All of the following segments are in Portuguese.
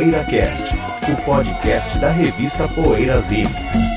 PoeiraCast, o podcast da revista Poeirazine. Bom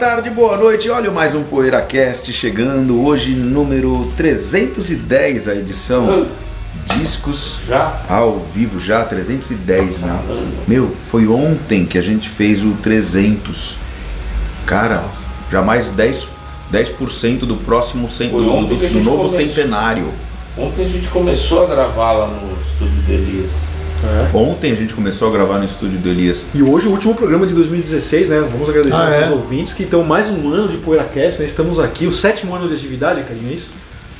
tarde, boa noite. Olha mais um PoeiraCast chegando hoje, número 310 a edição. Discos Já? ao vivo já, 310, meu. Meu, foi ontem que a gente fez o 300. Cara, já mais 10, 10% do próximo cen- Foi do, do- novo começou. centenário. Ontem a gente começou a gravar lá no estúdio de Elias. Ontem a gente começou a gravar no estúdio do Elias. E hoje o último programa de 2016, né? Vamos agradecer Ah, aos é? nossos ouvintes que estão mais um ano de PoeiraCast, né? Estamos aqui, o sétimo ano de atividade, Carinho, é isso?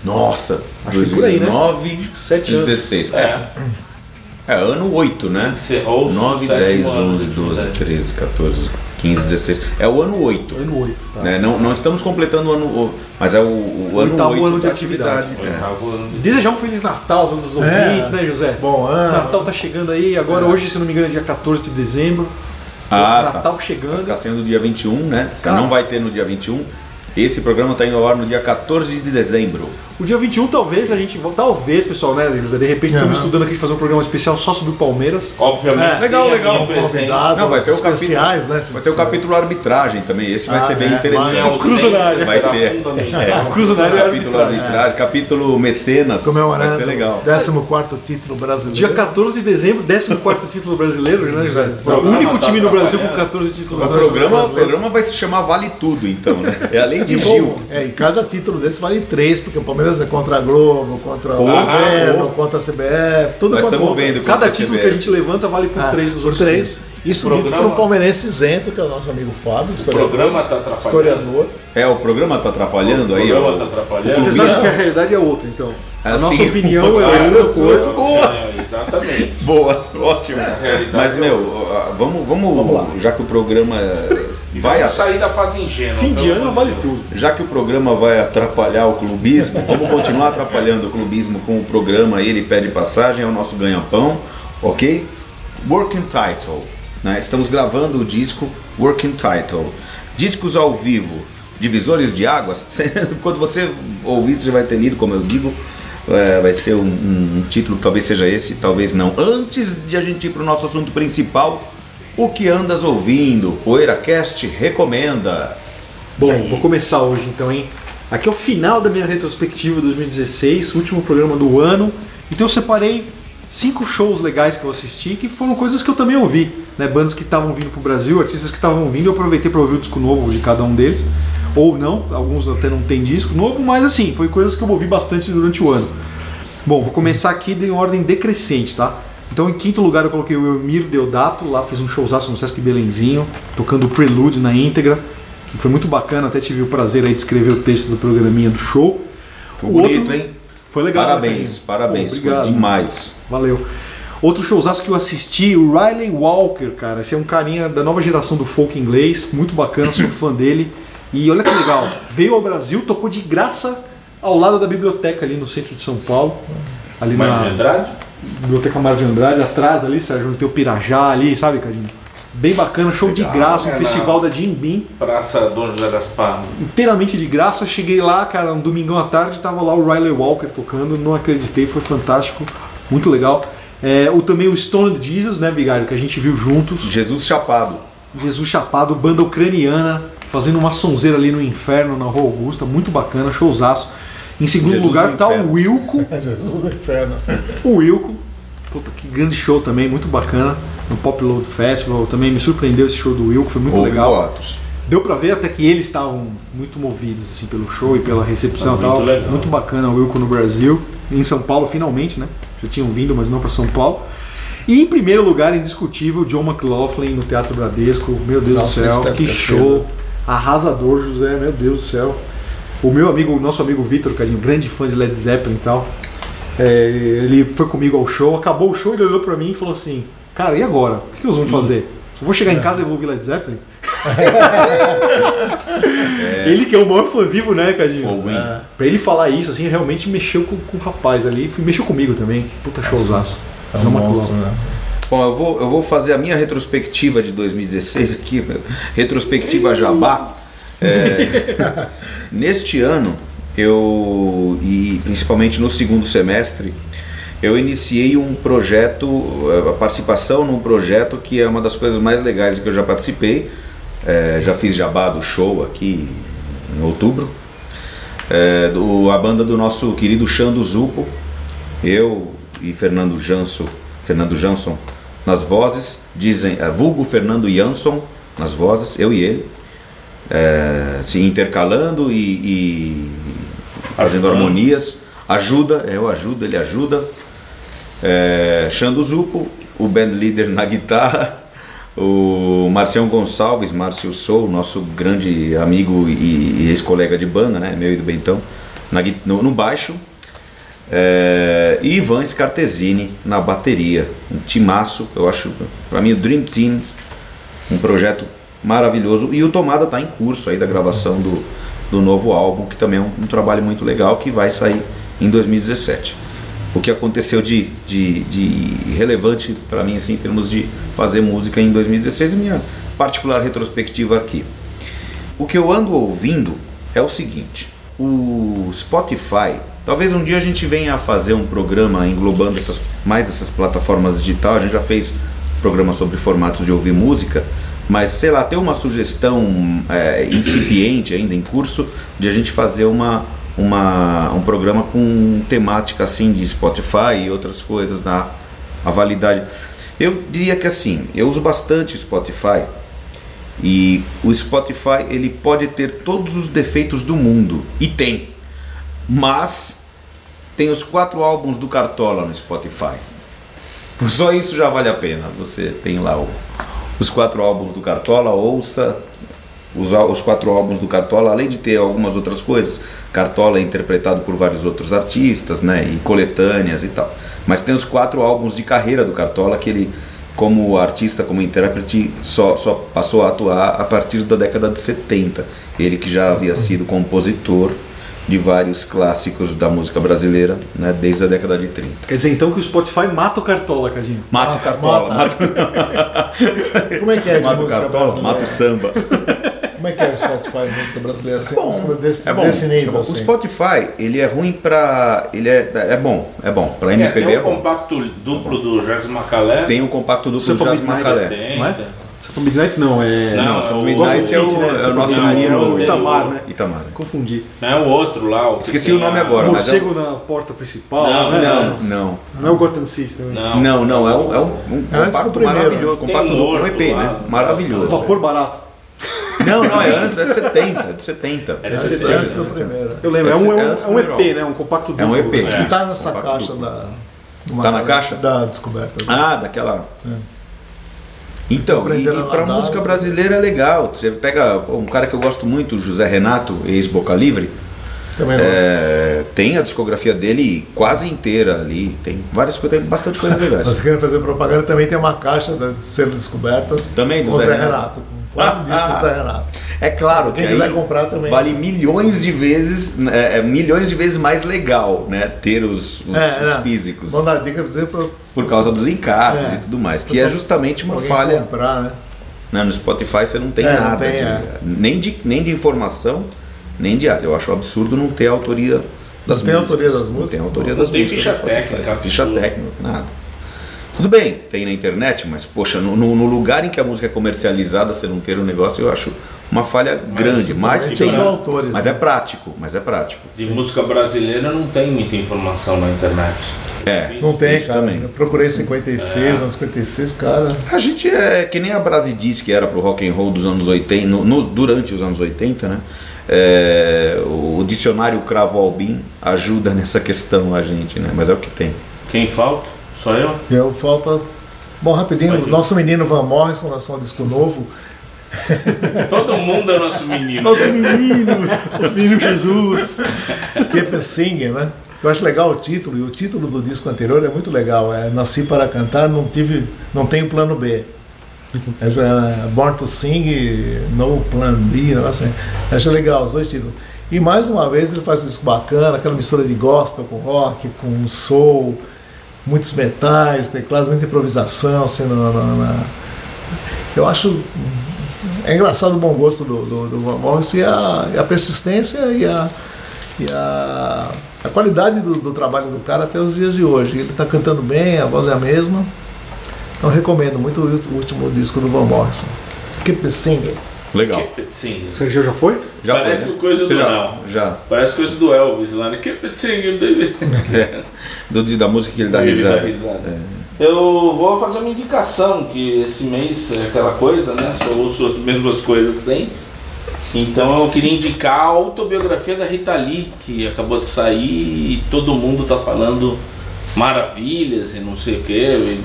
Nossa, Acho que por aí, né? 2009, Sete anos. 16. É. É, ano 8, né? Encerrou 9, o sétimo 10, ano 11, de 12, atividade. 13, 14, 15, 16. É o ano 8. Ano 8, tá? Né? Não, não estamos completando o ano, o- mas é o, o ano Oitavo 8 ano de da atividade. é. Ano Desejar um Feliz Natal aos nossos É. ouvintes, né, José? Bom ano. Natal tá chegando aí, agora hoje, se não me engano, é dia 14 de dezembro. Ah, tá. Natal Vai chegando. ficar sendo dia 21, né? Você Cara. não vai ter no dia 21. Esse programa está indo ao ar no dia 14 de dezembro. O dia 21, talvez a gente. Talvez, pessoal, né, José? De repente estamos estudando aqui de fazer um programa especial só sobre o Palmeiras. Obviamente, É, legal, a legal. Convidados Não, vai ter o especiais, né? Vai ter o capítulo arbitragem também. Esse vai Ah, ser bem é. interessante. Ausência Cruza na área. Vai ter. fundamental. Cruza na área Capítulo arbitragem. capítulo mecenas. Vai Comemorando ser legal. o 14 título brasileiro. Dia 14 de dezembro, 14 título brasileiro, né, José? O único tá time no Brasil com atrapalhando. 14 títulos O brasileiros. programa, o programa vai se chamar Vale Tudo, então, né? É a lei de Gil. É, e cada título desse vale três, porque o Palmeiras é contra a Globo, contra o Ah, governo, contra a CBF, tudo Nós vendo. Cada título CBF. que a gente levanta vale por Ah, 3 dos por outros. três. Isso dito Programa- por um palmeirense isento, que é o nosso amigo Fábio, O historiador. programa tá atrapalhando. historiador. É, o programa tá atrapalhando O aí, programa ó. tá atrapalhando. Vocês acham que a realidade é outra, então? A Assim, nossa opinião é Ah, outra coisa. é, exatamente. Boa, ótimo. Mas, é meu, ó, vamos, vamos, Vamos lá. já que o programa é, vai a- sair da fase ingênua. Fim de ano vale tudo. já que o programa vai atrapalhar o clubismo, vamos continuar atrapalhando o clubismo com o programa Ele Pede Passagem, é o nosso ganha-pão, ok? Working Title, né? estamos gravando o disco Working Title. Discos ao vivo, divisores de águas. Quando você ouvir, você vai ter lido, como eu digo. é, vai ser um, um título, talvez seja esse, talvez não. Antes de a gente ir para o nosso assunto principal, o que andas ouvindo? PoeiraCast recomenda. Bom, vou começar hoje então, hein? Aqui é o final da minha retrospectiva 2016, último programa do ano. Então eu separei cinco shows legais que eu assisti, que foram coisas que eu também ouvi, né? Bandas que estavam vindo pro Brasil, artistas que estavam vindo, eu aproveitei para ouvir o disco novo de cada um deles. Ou não, alguns até não tem disco novo, mas assim, foi coisas que eu ouvi bastante durante o ano. Bom, vou começar aqui em ordem decrescente, tá? Então, em quinto lugar, eu coloquei o Emir Deodato, lá fez um showzaço no Sesc Belenzinho, tocando o Prelude na íntegra, que foi muito bacana, até tive o prazer aí de escrever o texto do programinha do show. Foi O bonito, outro- hein? Foi legal. né, Parabéns, Carlinhos? parabéns, Pô, foi obrigado. demais. Valeu. Outro showzaço que eu assisti, o Riley Walker, cara. Esse é um carinha da nova geração do folk inglês, muito bacana, sou fã dele. E olha que legal, veio ao Brasil, tocou de graça ao lado da biblioteca ali no centro de São Paulo. Ali Mas na de Andrade? Biblioteca Mar de Andrade, atrás ali, Sérgio, onde tem o Pirajá ali, sabe, Cadinho? Bem bacana, show de Legal, graça, um é, festival da Jim Beam, Praça Dom José Gaspar. inteiramente de graça. Cheguei lá, cara, um domingão à tarde, tava lá o Riley Walker tocando, não acreditei, foi fantástico, muito legal. É, o, também o Stoned Jesus, né, Vigário, que a gente viu juntos. Jesus Chapado. Jesus Chapado, banda ucraniana, fazendo uma sonzeira ali no inferno, na Rua Augusta, muito bacana, showzaço. Em segundo Jesus lugar tá inferno. o Wilco, Jesus do inferno. o Wilco. Puta, que grande show também, muito bacana. No Pop Load Festival também me surpreendeu esse show do Wilco, foi muito Houve legal. boatos. Deu pra ver até que eles estavam muito movidos assim pelo show e pela recepção Tá e tal. muito legal. Muito bacana o Wilco no Brasil, em São Paulo finalmente, né? Já tinham vindo, mas não para São Paulo. E em primeiro lugar, indiscutível, John McLaughlin no Teatro Bradesco. Meu Deus Nossa, do céu, deve que show! Arrasador, José, meu Deus do céu. O meu amigo, o nosso amigo Vitor, Cadinho, grande fã de Led Zeppelin e tal. é, ele foi comigo ao show, acabou o show, ele olhou pra mim e falou assim: Cara, e agora? O que que nós vamos fazer? Se eu vou chegar em casa e vou ouvir Led Zeppelin. Ele que é o maior fã vivo, né, Cadinho? Fogo, hein? Pra ele falar isso, assim, realmente mexeu com, com o rapaz ali. Mexeu comigo também. Que puta showzaço. É um monstro, né? Bom, eu vou, eu vou fazer a minha retrospectiva de 2016 aqui, retrospectiva Jabá. É, neste ano, eu, e principalmente no segundo semestre, eu iniciei um projeto, eh, a participação num projeto que é uma das coisas mais legais que eu já participei. É, já fiz Jabá do show aqui em outubro. É, do, a banda do nosso querido Xando Zupo, eu e Fernando Janso, Fernando Jansson nas vozes, dizem, é, vulgo Fernando Jansson nas vozes, eu e ele, é, se intercalando e, e fazendo Ajudando. harmonias, ajuda, eu ajudo, ele ajuda, é, Xando Zupo, o band leader na guitarra, o Marcião Gonçalves, Márcio Sou, nosso grande amigo e, e ex-colega de banda, né, meu e do Bentão, na no, no baixo, é, e Ivan Scartesini na bateria. Um timaço, eu acho, para mim, o Dream Team, um projeto maravilhoso. E o Tomada está em curso aí da gravação do, do novo álbum, que também é um, um trabalho muito legal que vai sair em 2017. O que aconteceu de, de, de relevante para mim, assim, em termos de fazer música em 2016, e minha particular retrospectiva aqui. O que eu ando ouvindo é o seguinte: o Spotify. Talvez um dia a gente venha a fazer um programa englobando essas, mais essas plataformas digitais. A gente já fez programa sobre formatos de ouvir música, mas sei lá, tem uma sugestão é, incipiente ainda em curso de a gente fazer uma, uma, um programa com temática assim de Spotify e outras coisas na a validade. Eu diria que assim, eu uso bastante Spotify e o Spotify ele pode ter todos os defeitos do mundo e tem, mas tem os quatro álbuns do Cartola no Spotify. Só isso já vale a pena. Você tem lá o- os quatro álbuns do Cartola, ouça os, os quatro álbuns do Cartola, além de ter algumas outras coisas. Cartola é interpretado por vários outros artistas, né? E coletâneas e tal. Mas tem os quatro álbuns de carreira do Cartola que ele, como artista, como intérprete, só, só passou a atuar a partir da década de 70. Ele que já havia sido compositor de vários clássicos da música brasileira, né? Desde a década de 30. Quer dizer então que o Spotify mata o Cartola, Cadinho. Mata o Mata, Cartola, mata. mata, Como é que é de mata o música Cartola, brasileira? mata o samba. Como é que é o Spotify de música brasileira? Assim, bom, música desse, É bom. desse nível, é bom. assim. O Spotify, ele é ruim pra. Ele é, é bom, é bom. Pra É, MPB tem é o bom. compacto duplo do Jardim Macalé. Tem o compacto duplo Jazz Midnight. Macalé. Tem, não é? Sampa Midnight não, é. Não, Não, é São o Midnight é o, City, né? é o nosso menino é o Itamar, né? Itamar. Confundi. Não é o outro lá. O que Esqueci o nome a- agora. mas é Morcego na porta principal, Não, né? Não, não. Não é o Gotham City também. Não, Não, não, é um, é um, um É do compacto primeiro. maravilhoso. Compacto duplo, um EP, né? Maravilhoso. Vapor barato. Não, não, é antes, é 70, é de 70. É de Antes, 70, antes do primeiro. Eu lembro, é um, é é um, é um do EP, né? Um compacto É um duplo. EP. É. Que tá nessa caixa duplo. da. Tá na caixa? Da descoberta. Ah, daquela. Então, e, e a pra nadar. música brasileira é legal. Você pega um cara que eu gosto muito, José Renato, ex-Boca Livre. Também gosto. É, tem a discografia dele quase inteira ali. Tem várias coisas, tem bastante coisas Nós legais. querendo fazer propaganda também tem uma caixa de sendo descobertas. Também do Zé Renato. Renato. Quatro Ah, discos ah. do Zé Renato. É claro que Quem quiser comprar também. vale milhões de vezes, é, é, milhões de vezes mais legal, né? Ter os, os- É, os né? físicos. Dica pra pra Por causa dos encartes É. e tudo mais. Que é justamente uma falha. comprar, né? né? No Spotify você não tem É, não nada. tem, de- é. nem, de, nem de informação, nem de arte. Eu acho absurdo não ter autoria das Não tem músicas. autoria das Não músicas? tem autoria Não das tem músicas. ficha no Spotify. técnica, Ficha técnica, nada. Tudo bem, tem na internet, mas poxa, no, no- no lugar em que a música é comercializada, você não ter um negócio, eu acho uma falha grande. Mas, Tem tem, os autores. mas é prático, mas é prático. De música brasileira não tem muita informação na internet. É. Não tem, Isso cara. também. Eu procurei 56, anos 56, cara. A gente é que nem a Brasidis que era pro rock and roll dos anos 80, no- nos- durante os anos 80, né? É, o dicionário Cravo Albim ajuda nessa questão a gente, né? Mas é o que tem. Quem falta? Só eu? Eu falta. Bom, rapidinho, ir. nosso menino Van Morrison lançou um disco novo. Todo mundo é nosso menino. Nosso menino, os meninos Jesus. Keep Singing, né? Eu acho legal o título, e o título do disco anterior é muito legal. É Nasci para cantar, não tive, não tenho plano B. Essa é Born to Sing, No Plan B, assim. Acho legal os dois títulos. E mais uma vez ele faz um disco bacana, aquela mistura de gospel com rock, com soul, muitos metais, teclados, muita improvisação. Assim, na, na- na- Eu acho. É engraçado o bom gosto do, do, do Van Morrison e a, e a persistência e a, e a, a qualidade do, do trabalho do cara até os dias de hoje. Ele está cantando bem, a voz é a mesma. Então recomendo muito o último disco do Van Morrison. Keep the Singing. Legal. Keep it singing. O Sergio já foi? Já Parece foi, né? coisa Você do já, já. Parece coisa do Elvis lá, né? Keep it singing, baby. É, do, da música que ele dá Ele dá risada. risada. Eu vou fazer uma indicação, que esse mês é aquela coisa, né? Só ouço as mesmas coisas sempre. Então eu queria indicar a autobiografia da Rita Lee, que acabou de sair e todo mundo tá falando maravilhas e não sei o quê.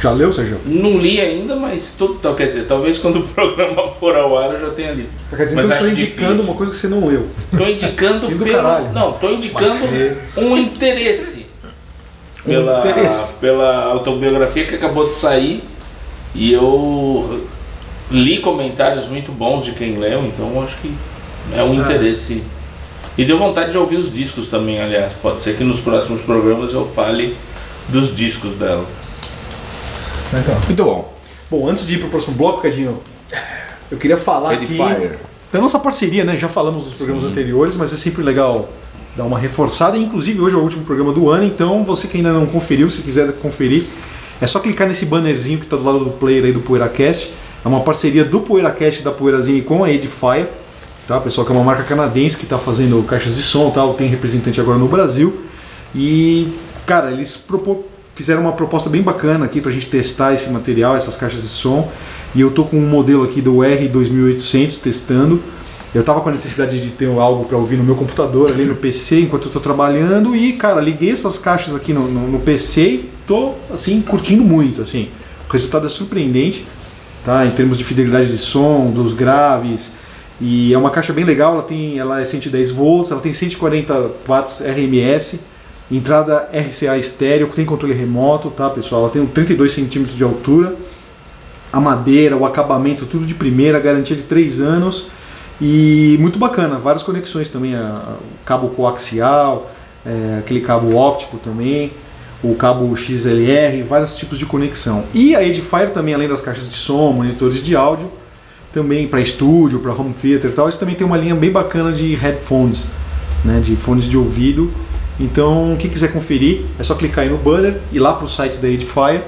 Já leu, Sergio? Não li ainda, mas tudo, então, quer dizer, talvez quando o programa for ao ar eu já tenha lido. Quer dizer, Mas então eu estou indicando difícil. uma coisa que você não leu. Tô indicando pelo, caralho. não, tô indicando Mas- um interesse pela, interesse. pela autobiografia que acabou de sair e eu li comentários muito bons de quem leu, então acho que é um interesse. E deu vontade de ouvir os discos também, aliás. Pode ser que nos próximos programas eu fale dos discos dela. Legal. Muito bom. Bom, antes de ir pro próximo bloco, Cadinho, eu queria falar aqui Edifier. da nossa parceria, né? Já falamos nos programas anteriores, mas é sempre legal dar uma reforçada. E, Inclusive, hoje é o último programa do ano, então você que ainda não conferiu, se quiser conferir, é só clicar nesse bannerzinho que está do lado do player aí do PoeiraCast. É uma parceria do PoeiraCast da Poeirazine com a Edifier, tá, pessoal? Que é uma marca canadense que está fazendo caixas de som, tal, tem representante agora no Brasil. E, cara, eles propor- fizeram uma proposta bem bacana aqui pra gente testar esse material, essas caixas de som. E eu tô com um modelo aqui do R2800 testando. Eu tava com a necessidade de ter algo para ouvir no meu computador, ali no PC, enquanto eu tô trabalhando. E, cara, liguei essas caixas aqui no, no- no PC e tô, assim, curtindo muito, assim. O resultado é surpreendente, tá? Em termos de fidelidade de som, dos graves. E é uma caixa bem legal, ela tem, ela é 110 volts, ela tem 140 watts RMS, entrada RCA estéreo, tem controle remoto, tá, pessoal? Ela tem 32 centímetros de altura, a madeira, o acabamento, tudo de primeira, garantia de 3 anos e muito bacana, várias conexões também, a- a- cabo coaxial, é, aquele cabo óptico também, o cabo XLR, vários tipos de conexão. E a Edifier também, além das caixas de som, monitores de áudio, também para estúdio, para home theater e tal, eles também tem uma linha bem bacana de headphones, né, de fones de ouvido. Então, quem quiser conferir, é só clicar aí no banner, ir lá para o site da Edifier.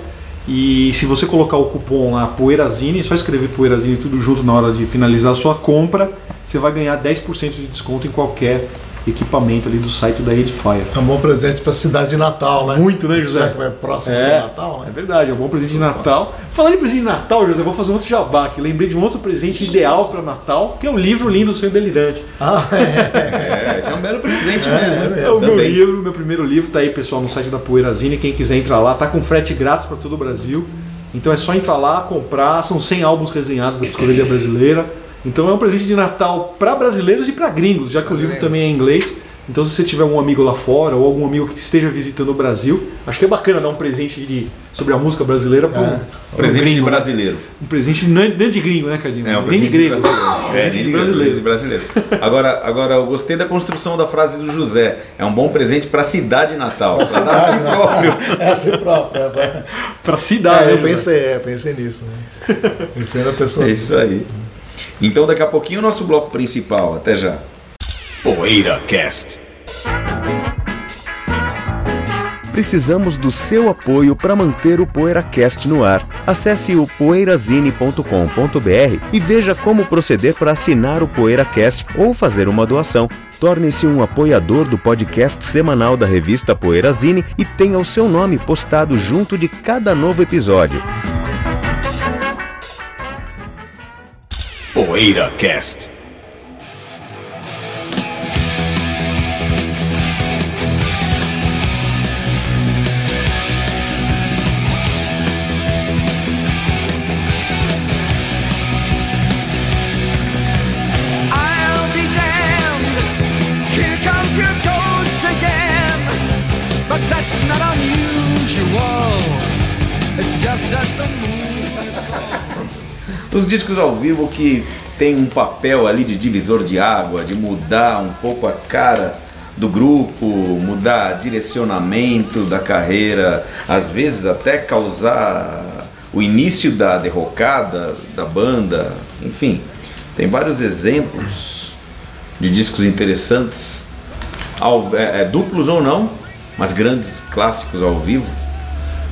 E se você colocar o cupom lá Poeirazine, é só escrever Poeirazine tudo junto na hora de finalizar a sua compra, você vai ganhar 10% de desconto em qualquer equipamento ali do site da Edifier. É um bom presente para a cidade de Natal, né? Muito, né, José? Já que vai próximo É. do Natal, É né? verdade, é um bom presente de Natal. Falando em presente de Natal, José, vou fazer um outro jabá aqui. Lembrei de um outro presente ideal para Natal, que é o livro Lindo Sonho Delirante. Ah, é. É, esse é um belo presente É, mesmo. é né? mesmo. É o meu Também. livro, meu primeiro livro, tá aí, pessoal, no site da Poeirazine. Quem quiser entrar lá, tá com frete grátis para todo o Brasil. Então é só entrar lá, comprar. São 100 álbuns resenhados da psicologia brasileira. Então é um presente de Natal para brasileiros e para gringos, já que o livro gringos. também é em inglês. Então se você tiver um amigo lá fora ou algum amigo que esteja visitando o Brasil, acho que é bacana dar um presente de, sobre a música brasileira para um, É. um Presente de gringo, né? brasileiro. Um presente não é, é de gringo, né, Cadinho? É, um nem presente de grego. brasileiro. É, presente nem de de brasileiro. brasileiro. brasileiro. Agora, agora, eu gostei da construção da frase do José. É um bom presente para a cidade natal. Para dar a si próprio. É assim próprio. É, Pra cidade. É, eu né, pensei, é, pensei nisso. Né? Pensei na pessoa. É isso aí. Então, daqui a pouquinho, o nosso bloco principal. Até já. Poeira Cast. Precisamos do seu apoio para manter o PoeiraCast no ar. Acesse o poeirazine.com.br e veja como proceder para assinar o PoeiraCast ou fazer uma doação. Torne-se um apoiador do podcast semanal da revista Poeirazine e tenha o seu nome postado junto de cada novo episódio. Ghost again. But that's not unusual. It's just that the moon dos discos ao vivo que tem um papel ali de divisor de água, de mudar um pouco a cara do grupo, mudar direcionamento da carreira, às vezes até causar o início da derrocada da banda, enfim, tem vários exemplos de discos interessantes, ao- é, é, duplos ou não, mas grandes clássicos ao vivo.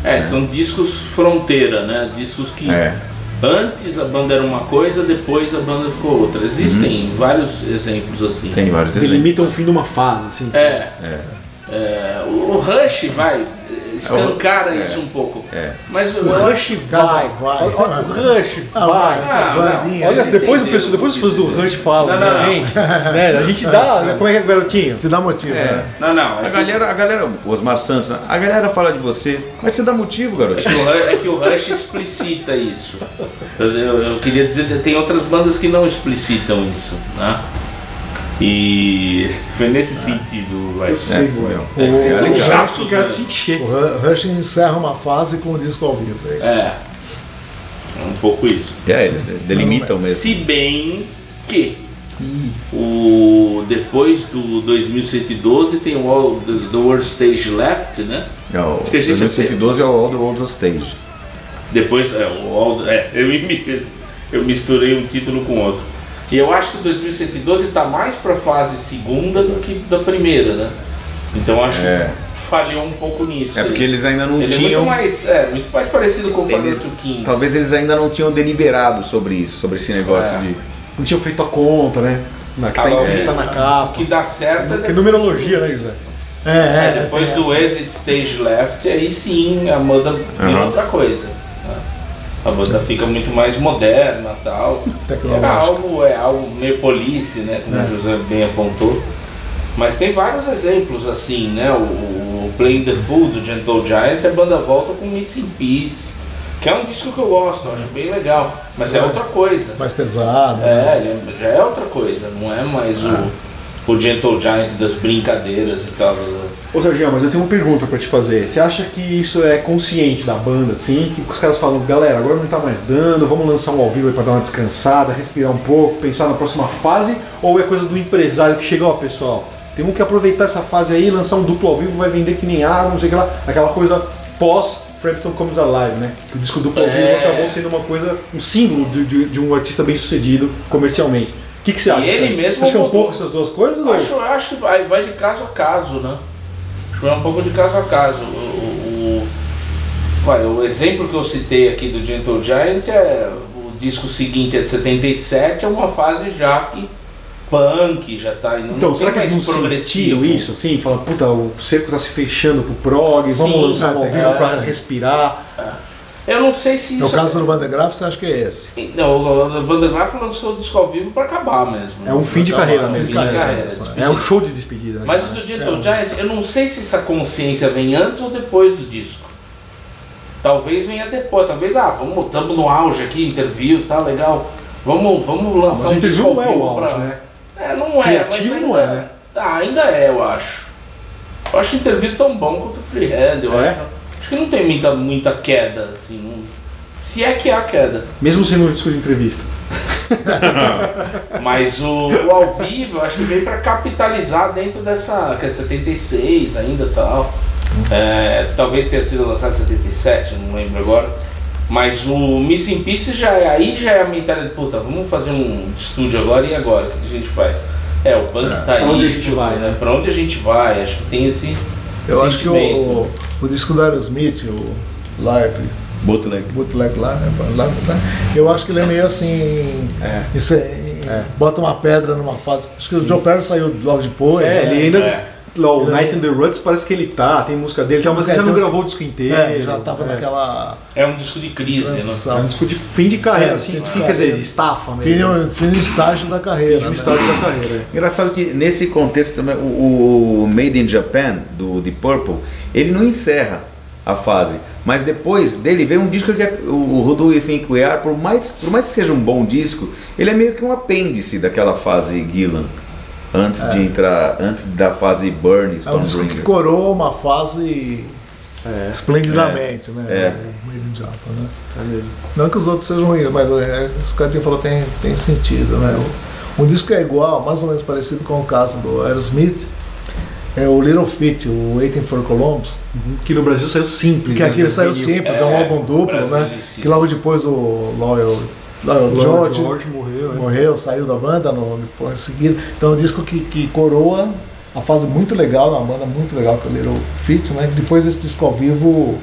É, são discos fronteira, né? Discos que É. antes a banda era uma coisa, depois a banda ficou outra. Existem vários exemplos assim. Uhum. Tem vários exemplos. Delimitam o fim de uma fase, assim. É. É, o o Rush vai escancara É. isso um pouco. É. Mas O Rush vai. vai. Olha, O Rush Ah, vai. essa Ah, bandinha. Olha, depois, o pessoal, depois os o fãs do Rush falam, Não, não, né, não. gente? né, A gente dá. Como é que é, garotinho? Se dá motivo, né? Não, não. A É que, galera, a galera, o Osmar Santos, né? a galera fala de você, mas você dá motivo, é garotinho. o é que o Rush explicita isso. Eu, eu- eu queria dizer, tem outras bandas que não explicitam isso, né? E foi nesse sentido, vai. Eu sei, É, meu. meu. É, chato que quero né? te encher. O Ru- Rush encerra uma fase com o disco ao vivo. É isso. É. É um pouco isso. É, eles delimitam mesmo. Se bem que o, depois do 2112 tem o All the, the World Stage Left, né? É, o que a gente 2012 é o All the World's Stage. Depois, é, o All, é eu, eu misturei um título com outro. E eu acho que o 2112 está mais para fase segunda do que da primeira, né? Então acho É. que falhou um pouco nisso. É porque eles ainda não Ele é tinham. muito mais, é, muito mais parecido com o Fantastic Kings. talvez eles ainda não tinham deliberado sobre isso, sobre esse negócio É. de. Não tinha feito a conta, né? Na, que tá, Agora, em- está na O capa. que dá certo é Que numerologia, né, José? É, É, é, depois tem do essa. Exit Stage Left, aí sim a banda vira Aham. outra coisa. Né? A banda fica muito mais moderna tal. Era algo, é algo meio police, né? Como É. o José bem apontou. Mas tem vários exemplos assim, né? O, o Playing the Fool do Gentle Giant, a banda volta com Missing Peace, que é um disco que eu gosto, eu acho bem legal. Mas é outra coisa. Mais pesado. né? É, ele é- já é outra coisa, não é mais o, o Gentle Giant das brincadeiras e tal. Ô Serginho, mas eu tenho uma pergunta pra te fazer. Você acha que isso é consciente da banda, assim? Que os caras falam, galera, agora não tá mais dando, vamos lançar um ao vivo aí pra dar uma descansada, respirar um pouco, pensar na próxima fase? Ou é coisa do empresário que chega, ó, pessoal, temos que aproveitar essa fase aí, lançar um duplo ao vivo, vai vender que nem água, não sei o que lá, aquela coisa pós Frampton Comes Alive, né? Que o disco duplo ao vivo É. acabou sendo uma coisa, um símbolo de, de- de um artista bem sucedido comercialmente. O que, que você acha? ele Sérgio? mesmo Você acha é um pouco essas duas coisas? Ou- acho, eu acho que vai, vai de caso a caso, né? Vai um pouco de caso a caso. O, o, o- o exemplo que eu citei aqui do Gentle Giant é o disco seguinte é de 77, é uma fase já que punk já tá indo. Então, não será tem que eles não sentiram isso? Assim, fala, puta, o cerco tá se fechando pro prog, vamos Sim, lançar um ao tem Eu não sei se No isso. caso do Van Graaf, você acha que é esse? Não, o Vandergraaf lançou o disco ao vivo pra acabar mesmo. É um fim de carreira de mesmo. né? é. É um show de despedida. né? Mas o do Gentle Giant, eu não sei se essa consciência vem antes ou depois do disco. Talvez venha depois, talvez, ah, vamos, estamos no auge aqui, interview, tá legal. Vamos, vamos lançar Mas o um disco não é o auge, pra- né? É, não é, Criativo mas ainda, não é, né? Ah, ainda é, eu acho. Eu acho o interview tão bom quanto o Freehand, eu É? acho. Acho que não tem muita, muita queda, assim. não- Se é que há queda. Mesmo sendo um disco de entrevista. Mas o, o ao vivo, eu acho que veio pra capitalizar dentro dessa. que é de 76 ainda e tal. É, talvez tenha sido lançado em 77, não lembro agora. Mas o Missing Pieces já é, aí já é a mentalidade, puta, vamos fazer um estúdio agora e agora, o que a gente faz? É, o punk tá aí. Pra onde a gente vai, né? Pra onde a gente vai? Acho que tem esse. Eu acho que o, o, o disco do Aerosmith, o Live, Bootleg. Bootleg lá, é, lá, lá, eu acho que ele é meio assim. É. isso é- Bota uma pedra numa fase. Acho que o Joe Perry saiu logo depois. É, né? ele ainda. É. Lá, o Ele- Night in the Ruts parece que ele tá, tem música dele, tem uma música que já não gravou o disco inteiro. É, já tava é. naquela. É um disco de crise, né? É um disco de fim de carreira, É, assim, fim de fim, quer dizer, estafa mesmo. Fim, do estágio da carreira. Fim né? de estágio da carreira. Engraçado que nesse contexto também, o, o Made in Japan, do Deep Purple, ele não encerra a fase. Mas depois dele vem um disco que é o Who Do You Think We Are, por mais, por mais que seja um bom disco, ele é meio que um apêndice daquela fase Gillan. Antes de entrar, antes da fase Burn, É um disco que coroa uma fase É. esplendidamente, né? É. O Made in Japan, né? É mesmo. Não que os outros sejam ruins, mas é, isso que gente falou tem, tem sentido, né? O- Um disco que é igual, mais ou menos parecido com o caso do Aerosmith, é o Little Feat, o Waiting for Columbus, Que no Brasil saiu simples. que né? aqui ele saiu simples, é, um É, álbum duplo, né? Que logo depois o Loyal Lord George, George morreu. é. morreu, saiu da banda no, depois em seguida. Então é um disco que, que coroa a fase muito legal, uma banda muito legal que é o Little Feat, né? Depois esse disco ao vivo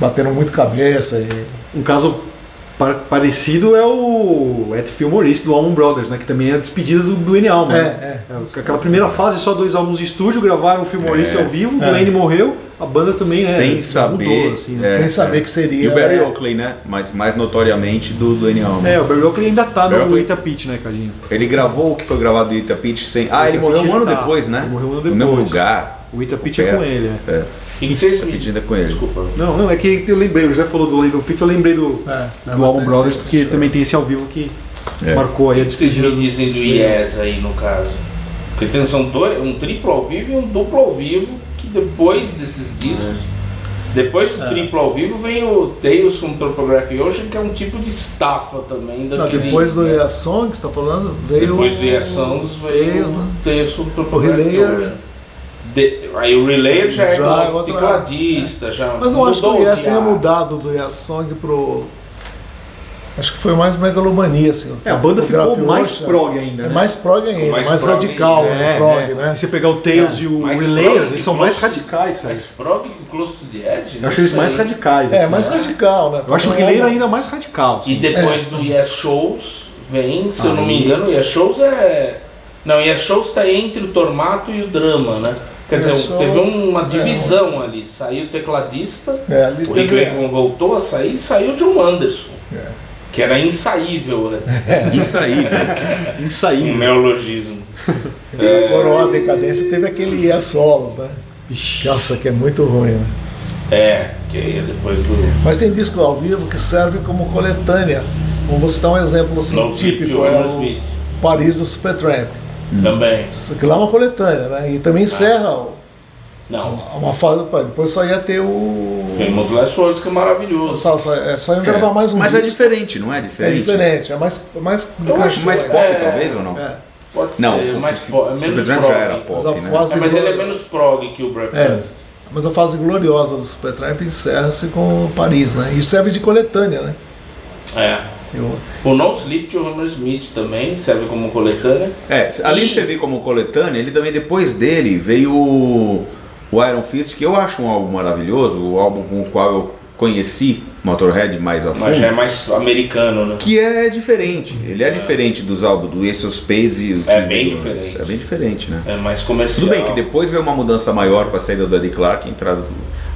bateram muito cabeça e Um caso parecido é o At Fillmore do Allman Brothers, né? Que também é a despedida do Duane Allman. É, né? é. Aquela primeira fase, só dois álbuns de estúdio, gravaram o Fillmore É. ao vivo, o É. Duane morreu, a banda também né, Sem saber, mudou, assim, né? é. sem saber que seria. E o Barry é, Oakley, né? Mas mais notoriamente do Duane Allman. É, o Barry Oakley ainda tá Barry no Oakley- Ita Pitch, né, Cadinho? Ele gravou o que foi gravado do Ita Pitch sem. Ah, ele morreu um ano tá. depois, né? Ele morreu um ano No mesmo depois. lugar. O Ita Pitch é com ele, é. É. E vocês me... Pedindo é com ele. Desculpa. Não, não, é que eu lembrei, o José falou do Little Feat, eu lembrei do, é, é, do Allman é, Brothers, que é, também tem esse ao vivo que É. marcou aí a que vocês despedida me dizem do Yes aí no caso? Porque tem são dois, um triplo ao vivo e um duplo ao vivo, que depois desses discos, depois do É. triplo ao vivo vem o Tales from Topography Ocean, que é um tipo de estafa também Não, daquele. depois do né? Yes Song, que você tá falando, veio. Depois do Yes Songs veio Tales, o né? Tales from Topography. Ocean. De- aí o Relayer já é Já com é o outra- tecladista, já Mas eu acho que o Yes tenha mudado do Yes Song pro. Acho que foi mais megalomania, assim. É, a banda o ficou Graph mais Ocean. prog ainda, É né? mais prog ainda, mais mais, prog radical ainda. no É, prog, né? né? Se você pegar o Tails É. e o Mais Relayer, eles são mais radicais, sabe? Mais prog que Close to the Edge? Eu acho eles mais radicais. É, assim. mais radical, né? Eu acho o Relayer é ainda mais radical. assim. E depois do Yes Shows vem, se eu não me engano, o Yes Shows é. Não, Yes Shows está entre o Tormato e o drama, né? Quer dizer, teve uma é. divisão ali. Saiu o tecladista, É, ali o Rick Wakeman voltou a sair e saiu o John Anderson. É. Que era insaível antes. Isso aí, velho. Um Insaível. neologismo. É, Coroa a decadência teve aquele Yes Solos, né? Nossa, que é muito ruim, né? É, que aí é depois do. Mas tem disco ao vivo que serve como coletânea. Vamos citar um exemplo assim, No típico, é o. Paris do Supertramp. Também. Isso aqui lá é uma coletânea, né? E também encerra o- Não. uma fase. pô, Depois só ia ter o. Famous Last Words, que é maravilhoso. Só, só, é, só iam gravar mais um Mas é diferente, não é É diferente? diferente, é mais, mais Eu acho Mais canções. pop, É. talvez, ou não? É, Pode Não, ser, mais é menos prog. já era mas pop, a né? fase É, mas ele é menos prog que o É, Breakfast. mas a fase gloriosa do Supertramp encerra-se com Paris, né? E serve de coletânea, né? É. Eu- O No Sleep to Hammersmith também serve como coletânea. É, além E- de servir como coletânea, ele também depois dele veio o, o Iron Fist, que eu acho um álbum maravilhoso, o álbum com o qual eu conheci Motorhead mais a fundo. Mas já é mais americano, né? Que é diferente. Ele é diferente dos álbuns do Ace of Spades e o É bem antes. diferente. É bem diferente, né? É mais comercial. Tudo bem que depois veio uma mudança maior com a saída do Eddie Clark, a entrada do.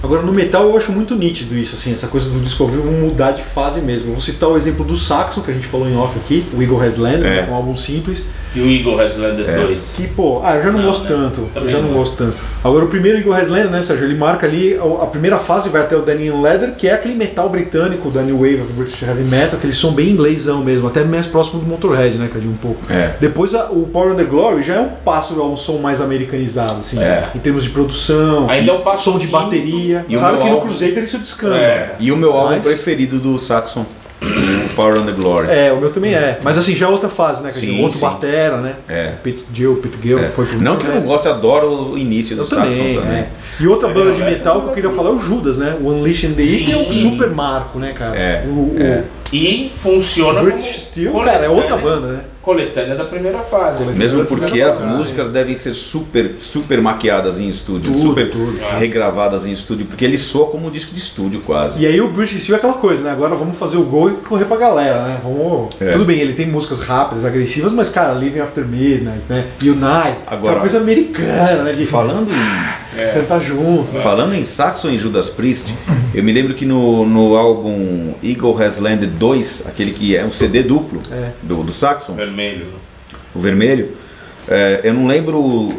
Agora no metal eu acho muito nítido isso, assim, essa coisa do disco ao vivo mudar de fase mesmo. Vou citar o exemplo do Saxon, que a gente falou em off aqui, o Eagle Has Landed, é um álbum simples. E o Eagle Has Landed É. 2. Que, pô, ah, eu já não, Não, gosto né? tanto. Eu Também já não não. gosto tanto. Agora o primeiro Eagle Has Landed, né, Sérgio? Ele marca ali a primeira fase, vai até o Daniel Leather, que é aquele metal britânico, da New Wave of British Heavy Metal, aquele som bem inglêsão mesmo, até mais próximo do Motorhead, né, Cadinho, um pouco. É. Depois a- o Power and the Glory já é um passo ao som mais americanizado, assim, É. em termos de produção, Ainda é um passo som de bateria. E o claro que no Crusader ele se descamba. É. E o meu álbum Mas- preferido do Saxon, Power and the Glory. É, o meu também é. Mas assim, já é outra fase, né? Sim, Outro sim. batera, né? É. Pete Gill, Pete Gill, É. foi pro Não que eu não né? goste, adoro o início do Eu Saxon também, também. é. E outra banda de Também, metal né? que eu queria falar é o Judas, né? O Unleashed in the East é um super marco, né, cara? É, O, o- é. E funciona o British Steel, cara, é outra banda, né? Coletânea da primeira fase. Mesmo porque as Ah, músicas devem ser super, super maquiadas em estúdio, Tudo, super tudo. regravadas em estúdio, porque ele soa como um disco de estúdio quase. E aí o British Steel é aquela coisa, né? Agora vamos fazer o gol e correr pra galera, né? Vamos... É. Tudo bem, ele tem músicas rápidas, agressivas, mas, cara, Living After Midnight, né? Unite, Agora- aquela coisa americana, né? De Falando em, cantar junto. né? falando em Saxon e Judas Priest, eu me lembro que no, no álbum Eagle Has Landed 2, aquele que é um CD duplo É. do, do Saxon, Vermelho. o vermelho, é, eu não lembro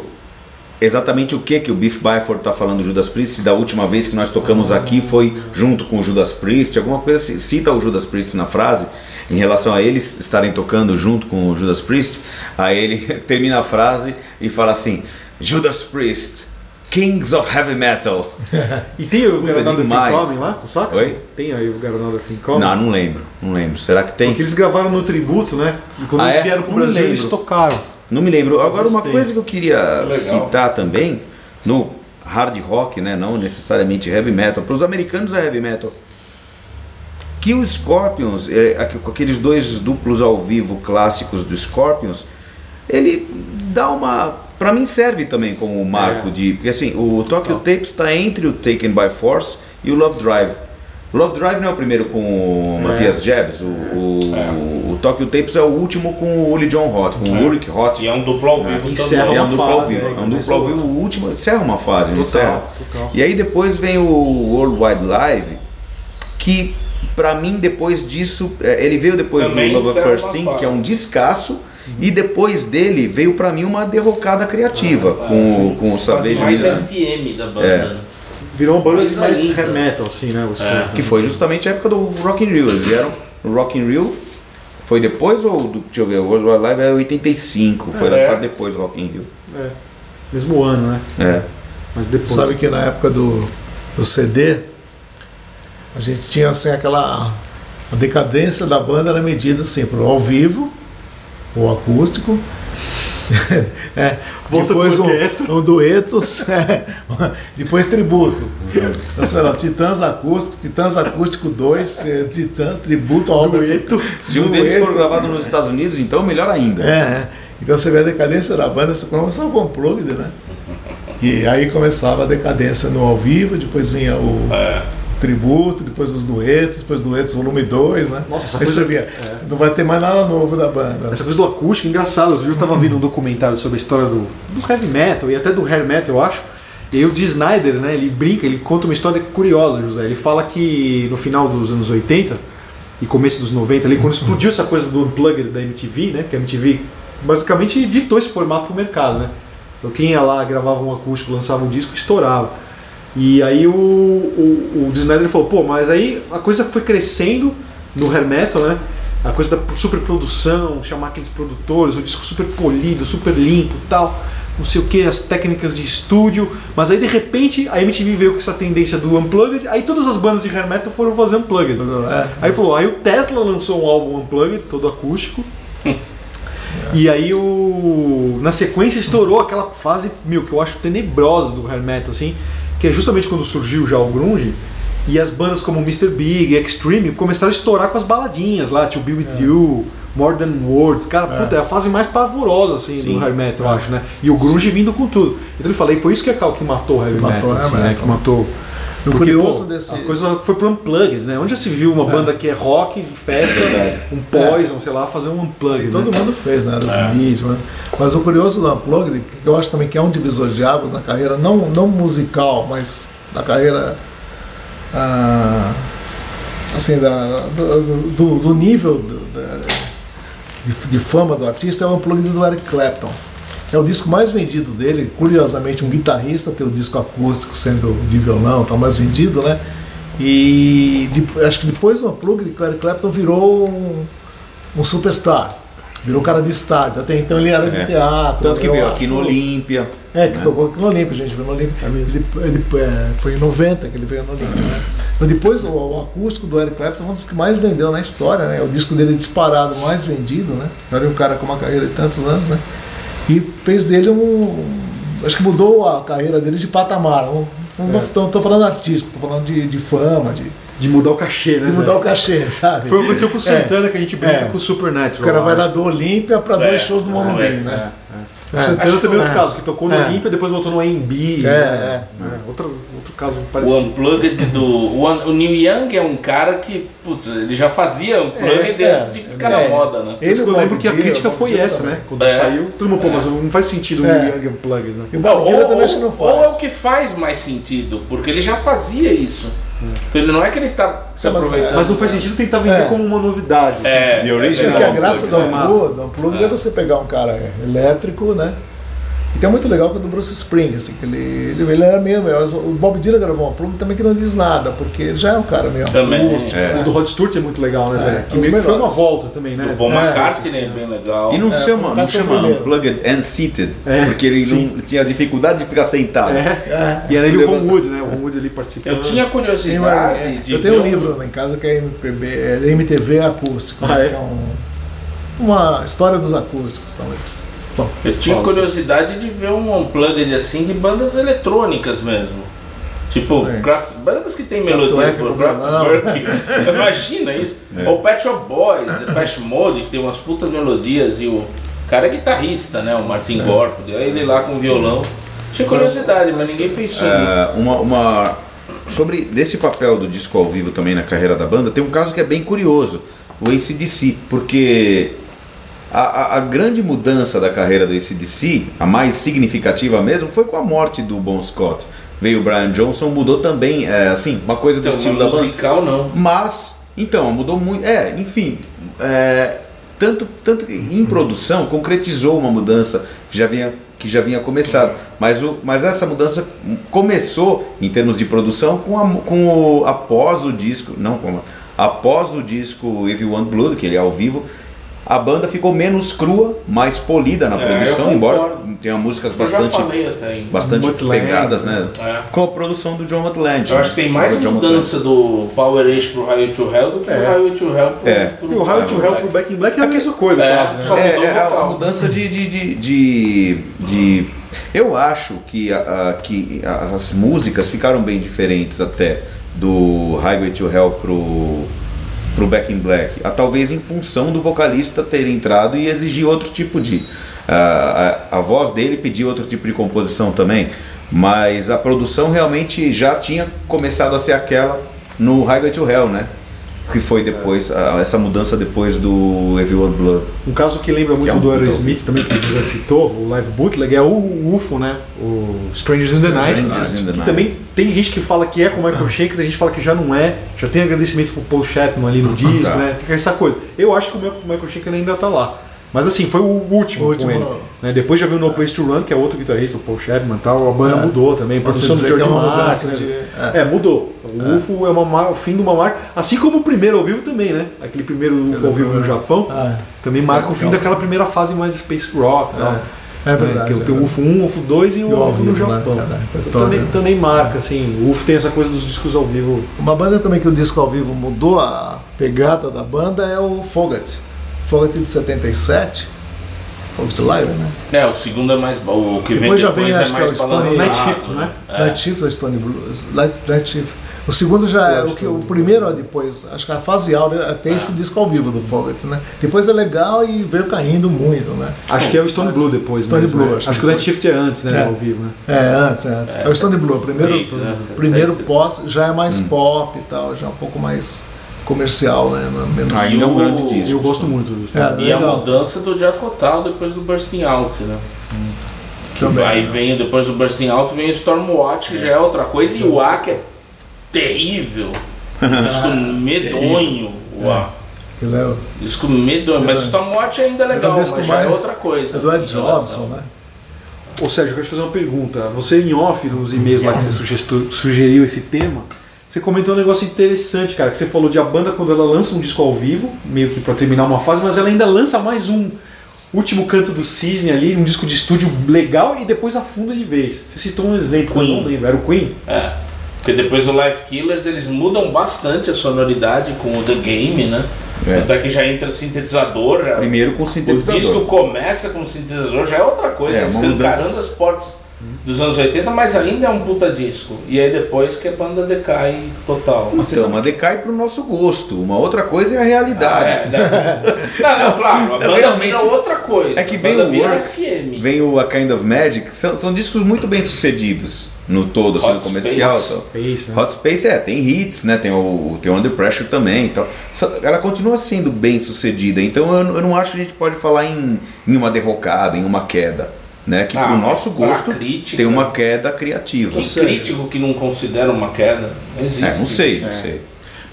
exatamente o que que o Beef Byford está falando do Judas Priest, da última vez que nós tocamos aqui foi junto com o Judas Priest, alguma coisa assim, cita o Judas Priest na frase, em relação a eles estarem tocando junto com o Judas Priest, aí ele termina a frase e fala assim, Judas Priest, Kings of Heavy Metal. E tem o demais. Coming lá com o saxo? Oi? Tem aí o Thing Coming? Não, não lembro, não lembro. Será que tem? Porque eles gravaram no tributo, né? E quando Ah, eles é? vieram pro Não Brasil, lembro. eles tocaram. Não me lembro. Agora, uma coisa que eu queria Legal. citar também, no hard rock, né, não necessariamente heavy metal, para os americanos é heavy metal, que o Scorpions, é, com aqueles dois duplos ao vivo clássicos do Scorpions, ele dá uma. Pra mim serve também como marco É. de. Porque assim, o Tokyo Tapes está entre o Taken by Force e o Love Drive. O Love Drive não é o primeiro com o É. Matthias Jebs, o, o, o Tokyo Tapes é o último com o Uli John Roth, com É. o Ulrich Roth. E é um duplo ao vivo Encerra também. É um uma duplo ao fase, vivo. é, É um duplo ao vivo, o último. Encerra uma fase, não encerra. E aí depois vem o World Wide Live, que pra mim depois disso, é, ele veio depois Também do Love at First Thing, que é um descasso, e depois dele veio pra mim uma derrocada criativa com, o- com o Savage mais Wizard, FM da banda. É. Virou uma banda mais hair metal, assim, né? Scorpions. que foi justamente a época do Rock in Rio. Eles vieram no Rock in Rio. Foi depois ou do, deixa eu ver, o World Wide Live é 85, foi É. lançado depois do Rock in Rio. É. Mesmo ano, né? É. Mas depois. Sabe que na época do, do CD, a gente tinha assim aquela. A decadência da banda era medida assim, pro ao vivo, ou acústico. é, depois um, um duetos, é, depois tributo. Lá, Titãs Acústico, Titãs Acústico 2, eh, Titãs Tributo ao Dueto. Se um deles for gravado nos Estados Unidos, então melhor ainda. É, é. Então você vê a decadência da banda, você começava com o Plugged, né? E aí começava a decadência no ao vivo, depois vinha o É. tributo, depois os duetos, depois duetos volume 2, né? Nossa, essa aí coisa- via, não vai ter mais nada novo da banda. Essa coisa do acústico, engraçado. Outro dia eu tava vendo um documentário sobre a história do, do heavy metal e até do hair metal, eu acho. E o Dee Snyder, né, ele brinca, ele conta uma história curiosa, José. Ele fala que no final dos anos 80 e começo dos 90, ali, quando explodiu essa coisa do Unplugged da MTV, né, que a MTV basicamente ditou esse formato pro mercado, né. Então quem ia lá, gravava um acústico, lançava um disco, estourava. E aí o, o, o Snyder falou, pô, mas aí a coisa foi crescendo no hair metal, né? A coisa da superprodução, chamar aqueles produtores, o disco super polido, super limpo tal, não sei o que, as técnicas de estúdio. Mas aí de repente a MTV veio com essa tendência do Unplugged, aí todas as bandas de hair metal foram fazer Unplugged. É. Aí falou, aí o Tesla lançou um álbum Unplugged, todo acústico. E aí o. Na sequência estourou aquela fase, meu, que eu acho tenebrosa do hair metal, assim, que é justamente quando surgiu já o Grunge. E as bandas como Mr. Big, Extreme começaram a estourar com as baladinhas lá, To Be With You, More Than Words. Cara, puta, é a fase mais pavorosa assim, do hair metal, eu acho, né? E o Grunge vindo com tudo. Então eu falei, foi isso que, é que matou o heavy Que matou metal, o hair assim, né? Que matou. O Porque, curioso pô, desse- a coisa foi pro Unplugged, né? Onde já se viu uma banda que é rock, de festa, um Poison, sei lá, fazer um Unplugged, Todo né? mundo fez, né? Era Smith, né? Mas o curioso do Unplugged, que eu acho também que é um divisor de águas na carreira, não, não musical, mas na carreira ah, assim, da, do, do- do nível do- da- de, de fama do artista, é o Unplugged do Eric Clapton. É o disco mais vendido dele, curiosamente um guitarrista tem o disco acústico sendo de violão, tá mais vendido, né? E de- acho que depois do Unplugged, o Eric Clapton virou um, um superstar. Virou um cara de estádio. Até então ele era É. de teatro. Tanto que veio acho. aqui no Olímpia. É, que tocou aqui no Olímpia, gente, veio no Olímpia. Ele, ele, é, foi em 90 que ele veio no Olímpia, né? Mas depois o, o acústico do Eric Clapton é um dos que mais vendeu na história, né? O disco dele disparado, mais vendido, né? Era um cara com uma carreira de tantos anos, né? E fez dele um. Acho que mudou a carreira dele de patamar. Um, não tô, tô falando artístico, tô falando de, de fama, de, De mudar o cachê, né? de Zé? mudar o cachê, sabe? Foi o que aconteceu com o É. Santana, que a gente brinca É. com o Supernatural. O cara vai lá. lá do Olímpia para É, dois shows no Morumbi, é, né? O Santana Acho- também é outro é. caso, que tocou no É. Olímpia, depois voltou no AMB. É, né? Outro, outro caso O parecido. Unplugged do. O, Un- o Neil Young é um cara que, putz, ele já fazia Unplugged É, antes de ficar é. na moda, né? Ele, eu o lembro que a crítica o foi essa, também. né? Quando É. saiu, todo mundo, pô, mas não faz sentido o É. Neil Young Unplugged, né? E o Bob Dylan também acho que não ou é faz. o que faz mais sentido, porque ele já fazia isso. Então ele não é que ele tá se mas- aproveitando. Mas não faz sentido tentar vender É. como uma novidade. É, The original Porque a graça do? Unplugged, do Unplugged é você pegar um cara elétrico, né? E que é muito legal que é do Bruce Springsteen, assim, que ele, ele, ele era meio, meio. O Bob Dylan gravou uma pluma também que não diz nada, porque ele já é um cara meio Também, acústico. é. O do Rod Stewart é muito legal, né, Zé? É, que meio que foi uma volta também, né? O Paul É, McCartney é bem legal. E não É, chama, o não chama. Unplugged and Seated, É, porque ele sim. não tinha dificuldade de ficar sentado. É. E era ele e o Ron Wood, né? O Ron Wood ali participando. Eu tinha Tem uma- curiosidade de eu tenho um livro lá em casa que é MPB, é MTV acústico, Ah, né, é? que é um- uma história dos acústicos também. Bom, Eu tinha curiosidade de ver um unplugged assim de bandas eletrônicas mesmo. Tipo, Sim. Kraft, bandas que tem melodias por. Kraftwerk. Imagina isso. É. Ou Pet Shop Boys, The Pet Mode, que tem umas putas melodias e o cara é guitarrista, né? O Martin Gorp, aí ele lá com o violão. Tinha curiosidade, mas ninguém pensou É, nisso. uma, uma- sobre desse papel do disco ao vivo também na carreira da banda, tem um caso que é bem curioso, o ACDC, porque a, a- a grande mudança da carreira do ACDC, a mais significativa mesmo, foi com a morte do Bon Scott. Veio o Brian Johnson, mudou também, é, assim, uma coisa do Então, estilo da banda. musical não. Mas, então, mudou muito. É, enfim. é, tanto, tanto em produção concretizou uma mudança que já vinha, que já vinha começado. Mas, o, mas essa mudança começou, em termos de produção, com, a, com o, após o disco. Não, com, após o disco If You Want Blood, que ele é ao vivo. A banda ficou menos crua, mais polida na É, produção, embora tenha músicas Eu bastante, bastante Mutland, pegadas, né? É. Com a produção do John Mutland. Eu acho que tem mais Do John mudança do Power Age pro Highway to Hell do que É. Highway to Hell pro, É. pro E o How to Hell pro Back in Black é a mesma coisa, É, quase, né? só- É, é a mudança de, de, de, de, de- Eu acho que, a- a- que as músicas ficaram bem diferentes até do Highway to Hell pro, pro Back in Black. Ah, talvez em função do vocalista ter entrado e exigir outro tipo de. a, a, a voz dele pedia outro tipo de composição também. Mas a produção realmente já tinha começado a ser aquela no Highway to Hell, né? Que foi depois, a- essa mudança depois do Everyone Blood. Um caso que lembra muito é um do Aerosmith também, que você citou, o Live Bootleg, é o UFO, né? O Strangers in the Night. Strangers in the que Night. também tem gente que fala que é com o Michael Schenker, tem gente que fala que já não é. Já tem agradecimento pro Paul Chapman ali no disco, Tá. né? Tem essa coisa. Eu acho que o Michael Schenker ainda tá lá. Mas assim, foi o último, O último, ele. né? Depois já viu No Place to Run, que é outro guitarrista, o Paul Chapman e tal. A banda É. mudou também. Produção do George é uma mudança Martin. de- É. mudou. O UFO é uma o fim de uma marca. Assim como o primeiro ao vivo também, né? Aquele primeiro UFO ao vivo no Japão. Ah, Também marca o fim Legal. daquela primeira fase mais space rock. e tal. é verdade. Que é tem o UFO 1, o UFO 2 e o UFO no né? Japão. Verdade. Então, também, também marca, assim. O UFO tem essa coisa dos discos ao vivo. Uma banda também que o disco ao vivo mudou a pegada da banda é o Fogat. Fogat de 77. Fogat Live, né? É, o segundo é mais bom. O que vem Depois já depois vem, é acho que é mais o Stone. Night Shift, né? É. Night Shift ou Stone Blues? Night, Night Shift. O segundo já é o que o primeiro ó, depois, acho que a fase áurea tem esse disco ao vivo do Fogat, né? Depois é legal e veio caindo muito, né? Acho que é o Stone Blue depois. Stone mesmo, Blue, né? acho Acho, que o Night. Shift é antes, né? É. Ao vivo, né? É, antes, é antes. É, o Stone Blue. Primeiro, seis, né? primeiro Seis, pós já é mais pop e tal, já é um pouco mais comercial, né? É Menos Ainda é um o- grande disco. Eu gosto muito do É, E a legal. mudança do Jet Total depois do Bursting Out, né? Que Também, aí né? vem, depois do Bursting Out, vem o Stormwatch, que já é outra coisa, e o A que é terrível. Disco medonho. O A. Que leva- Disco medonho. Mas o Stormwatch ainda é Mas é legal, mas, disco já é outra coisa. É do Ed. Jobson, né? Ô Sérgio, eu quero te fazer uma pergunta. Você em off, nos e-mails lá que você sugeriu esse tema, você comentou um negócio interessante, cara, que você falou de a banda quando ela lança um disco ao vivo, meio que pra terminar uma fase, mas ela ainda lança mais um último canto do Cisne ali, um disco de estúdio legal e depois afunda de vez. Você citou um exemplo, que eu Queen. não lembro, era o Queen? É. Porque depois do Live Killers eles mudam bastante a sonoridade com o The Game, né? É. Tanto é que já entra sintetizador, já Primeiro com O sintetizador. disco começa com sintetizador, já é outra coisa, É, escancarando mudança. as portas dos anos 80, mas ainda é um puta disco. E aí depois que a banda decai total. Então, mas decai pro nosso gosto. Uma outra coisa é a Ah, realidade. é, né? não, não, claro, a banda Realmente. vira outra coisa. É que vem o Works, vem o A Kind of Magic, são, são discos muito bem sucedidos no todo, assim, Hot no comercial. Space. tal. Space, né? Hot Space é, tem hits, né? Tem o, tem o Under Pressure também. Então, só- ela continua sendo bem sucedida. Então eu, eu não acho que a gente pode falar em, em uma derrocada, em uma queda. Né? Que Ah, pro nosso gosto crítica- tem uma queda criativa. Que crítico que não considera uma queda? Não existe. É, não sei, não É. sei.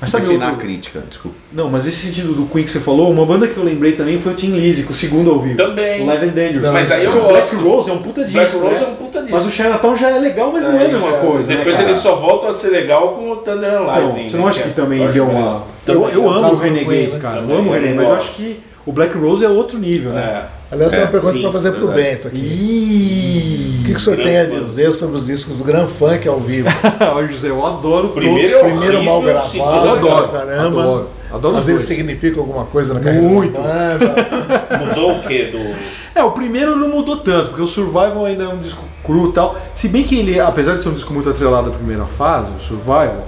Mas sabe Pensei na outro- crítica, desculpa. Não, mas esse sentido do Queen que você falou, uma banda que eu lembrei também foi o Tim Lizzy, com o segundo ao vivo. Também. O Live and Dangerous. Mas aí eu o Black. Rose é um puta disco, Black Rose né? é um puta disco. Mas o Chinatown já é legal, mas não é a mesma coisa, né, Depois cara? ele só volta a ser legal com o Thunder and Então, Lightning. você não né, acha que é- também deu uma... Também. Eu, eu amo o Renegade, Queen, né? cara. Eu amo o Renegade, mas eu acho que o Black Rose é outro nível, né? É. Aliás, tem É, uma pergunta para fazer pro verdade. Bento aqui. Ih! O que, que o senhor tem a dizer sobre os discos do Gran Funk ao vivo? Olha, José, eu adoro Primeiro todos. é Primeiro mal gravado, Eu adoro, caramba. adoro. Adoro Às vezes dois. significa alguma coisa na carreira Muito. Mudou o quê? Do... É, o primeiro não mudou tanto, porque o Survival ainda é um disco cru e tal. Se bem que ele, apesar de ser um disco muito atrelado à primeira fase, o Survival,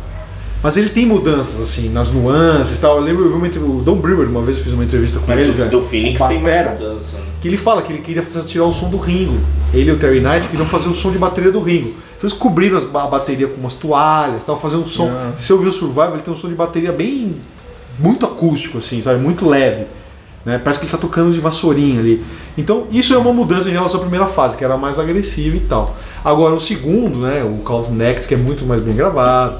mas ele tem mudanças, assim, nas nuances e tal. Eu lembro, eu vi uma, o Don Brewer, uma vez eu fiz uma entrevista com Mas eles, o é, do Phoenix tem mais mudança. né? que ele fala que ele queria fazer- tirar o som do Ringo. Ele e o Terry Knight queriam fazer o som de bateria do Ringo. Então eles cobriram as- a bateria com umas toalhas, tal, fazendo um som. Ah. Se você ouvir o Survival, ele tem um som de bateria bem muito acústico, assim, sabe? Muito leve. Né? Parece que ele tá tocando de vassourinha ali. Então, isso é uma mudança em relação à primeira fase, que era mais agressiva e tal. Agora, o segundo, né, o Call to Next, que é muito mais bem gravado,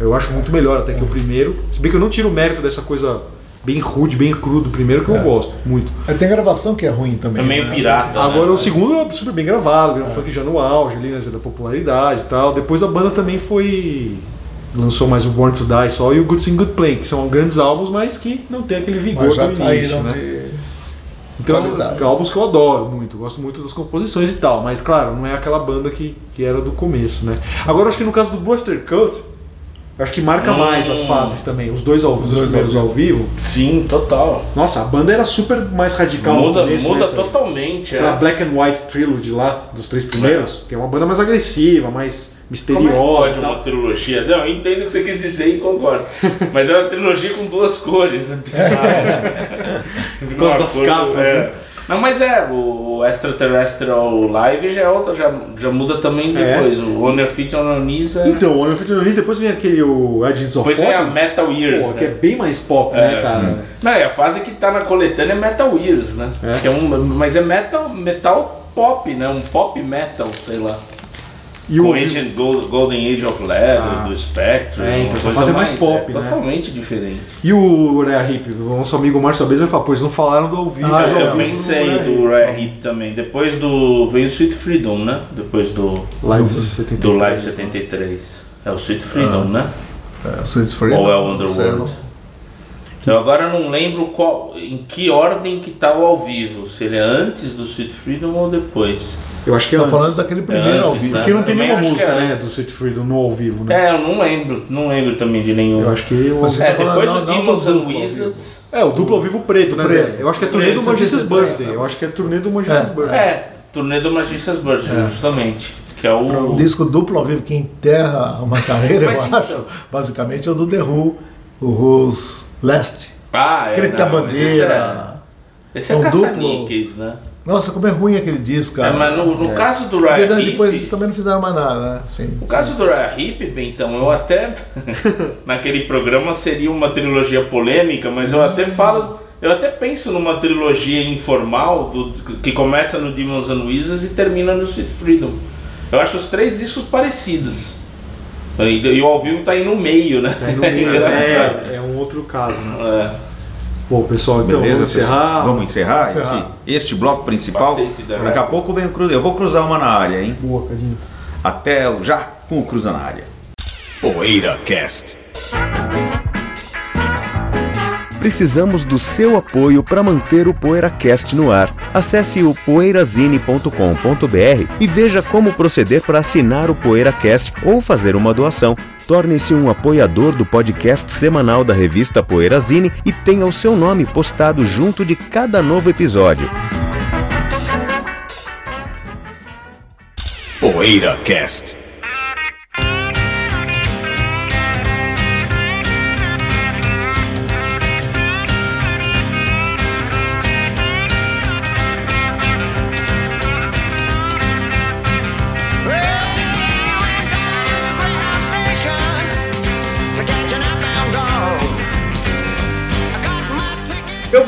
eu acho muito melhor até que o primeiro. Se bem que eu não tiro o mérito dessa coisa bem rude, bem cru do primeiro, que eu É. gosto muito. Aí tem gravação que é ruim também. É meio né? pirata. Agora, né? o segundo é super bem gravado, Grand Funk já no auge ali, né, da popularidade e tal. Depois a banda também foi. lançou mais o Born to Die só e o Good Sing Good Play, que são grandes álbuns, mas que não tem aquele vigor do início, né? de... Então, Qualidade. álbuns que eu adoro muito, gosto muito das composições e tal, mas claro, não é aquela banda que, que era do começo, né? Agora, acho que no caso do Buster Cut, acho que marca Hum. mais as fases também, os dois ao, os dois primeiros ao vivo. Sim, total. Nossa, a banda era super mais radical Muda, começo, muda né? totalmente. Aquela É. Black and White Trilogy lá, dos três primeiros, é uma banda mais agressiva, mais Como é que misteriosa. pode uma trilogia? Não, eu entendo o que você quis dizer e concordo. Mas é uma trilogia com duas cores. É bizarro. Por causa das capas, é. né? Não, mas é, o Extraterrestrial Live já é outra, já, já muda também É. depois. O Your Feet On Your Knees é. Então, o Honor Fitness, depois vem aquele o Agents of Depois vem a Metal Years. pô, né? que é bem mais pop, É. né, cara? Não, e a fase que tá na coletânea é Metal Years, né? É. Que é um, mas é metal, metal pop, né? Um pop metal, sei lá. E o Ancient Gold- Golden Age of Leather, Ah. do Spectre. É, então coisa fase é mais pop, é, né? Totalmente diferente. E o Uriah Heep, o nosso amigo Márcio Abes vai falar, pois não falaram do ao vivo. Ah, eu vivo pensei do. Uriah Heep também. Depois do. Vem o Sweet Freedom, né? Depois do. Live do, 73. do Live 73. É o Sweet Freedom, né? É, Sweet Freedom, Ou é o Underworld? Eu agora não lembro qual, em que ordem que tá o ao vivo. Se ele é antes do Sweet Freedom ou depois. Eu acho que Você é tá antes. falando daquele primeiro É ao antes, vivo. né? Porque não tem Também nenhuma música, é né, antes. do Sweet Freedom no ao vivo, né? É, eu não lembro. Não lembro também de nenhum. Eu acho que o... Mas você É, tá falando depois não- do Demons and duplo Wizards. É, o duplo ao vivo preto, né, Preto. Eu acho que é turnê do Magician's 73, Birthday. Eu acho que é turnê do Magician's É. Birthday. É, turnê do Magician's Birthday, justamente. Que é o. Um disco duplo ao vivo que enterra uma carreira, eu acho. então. Basicamente é o do The Who, o Who's Last. Ah, é. Aquele que tem a não, mas esse é- bandeira. Esse é, É um caça-níqueis, né? Nossa, como é ruim aquele disco, É, cara. mas no, no caso do Porque Ryan depois eles também não fizeram mais nada, né? Sim. no caso do Ryan Heep, então, eu até naquele programa seria uma trilogia polêmica, mas eu até falo, eu até penso numa trilogia informal do, que começa no Demons and Wizards e termina no Sweet Freedom. Eu acho os três discos parecidos. E, e o ao vivo tá aí no meio, né? Tá aí no meio, engraçado. é, é um outro caso, né? É. Bom, pessoal, então Beleza, vamos encerrar. pessoal? Vamos encerrar, Encerrar. Esse, este bloco principal. Daqui a pouco vem o cruza. Eu vou cruzar uma na área, hein? Boa, Cadinho. Até já com o Cruza na área. Poeira Cast. Precisamos do seu apoio para manter o PoeiraCast no ar. Acesse o poeirazine.com.br e veja como proceder para assinar o PoeiraCast ou fazer uma doação. Torne-se um apoiador do podcast semanal da revista Poeirazine e tenha o seu nome postado junto de cada novo episódio. Poeira